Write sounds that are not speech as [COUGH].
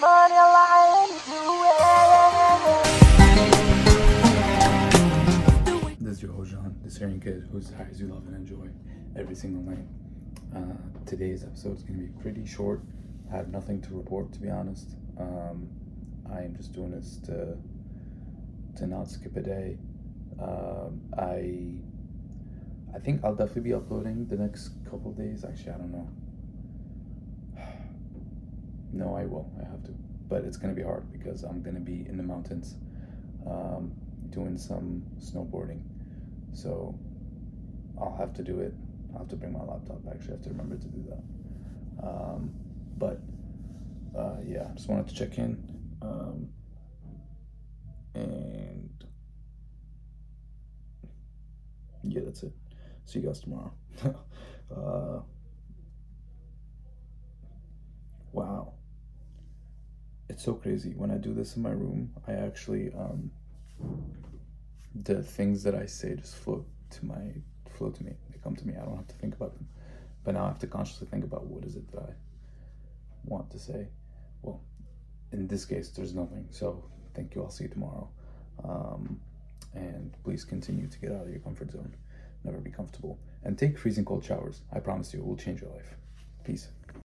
money lying This is your host the Syrian kid high as you love and enjoy every single night. Uh, today's episode is going to be pretty short. I have nothing to report, to be honest. Um, I am just doing this to to not skip a day. Um, I I think I'll definitely be uploading the next couple days. Actually, I don't know. No, I will. I have to, but it's gonna be hard because I'm gonna be in the mountains, um, doing some snowboarding. So I'll have to do it. I'll have to bring my laptop. I Actually, have to remember to do that. Um, but uh, yeah, just wanted to check in. Um, and yeah, that's it. See you guys tomorrow. [LAUGHS] uh, wow. It's so crazy. When I do this in my room, I actually, um, the things that I say just flow to my, flow to me. They come to me. I don't have to think about them. But now I have to consciously think about what is it that I want to say. Well, in this case, there's nothing. So thank you. I'll see you tomorrow. Um, and please continue to get out of your comfort zone. Never be comfortable. And take freezing cold showers. I promise you, it will change your life. Peace.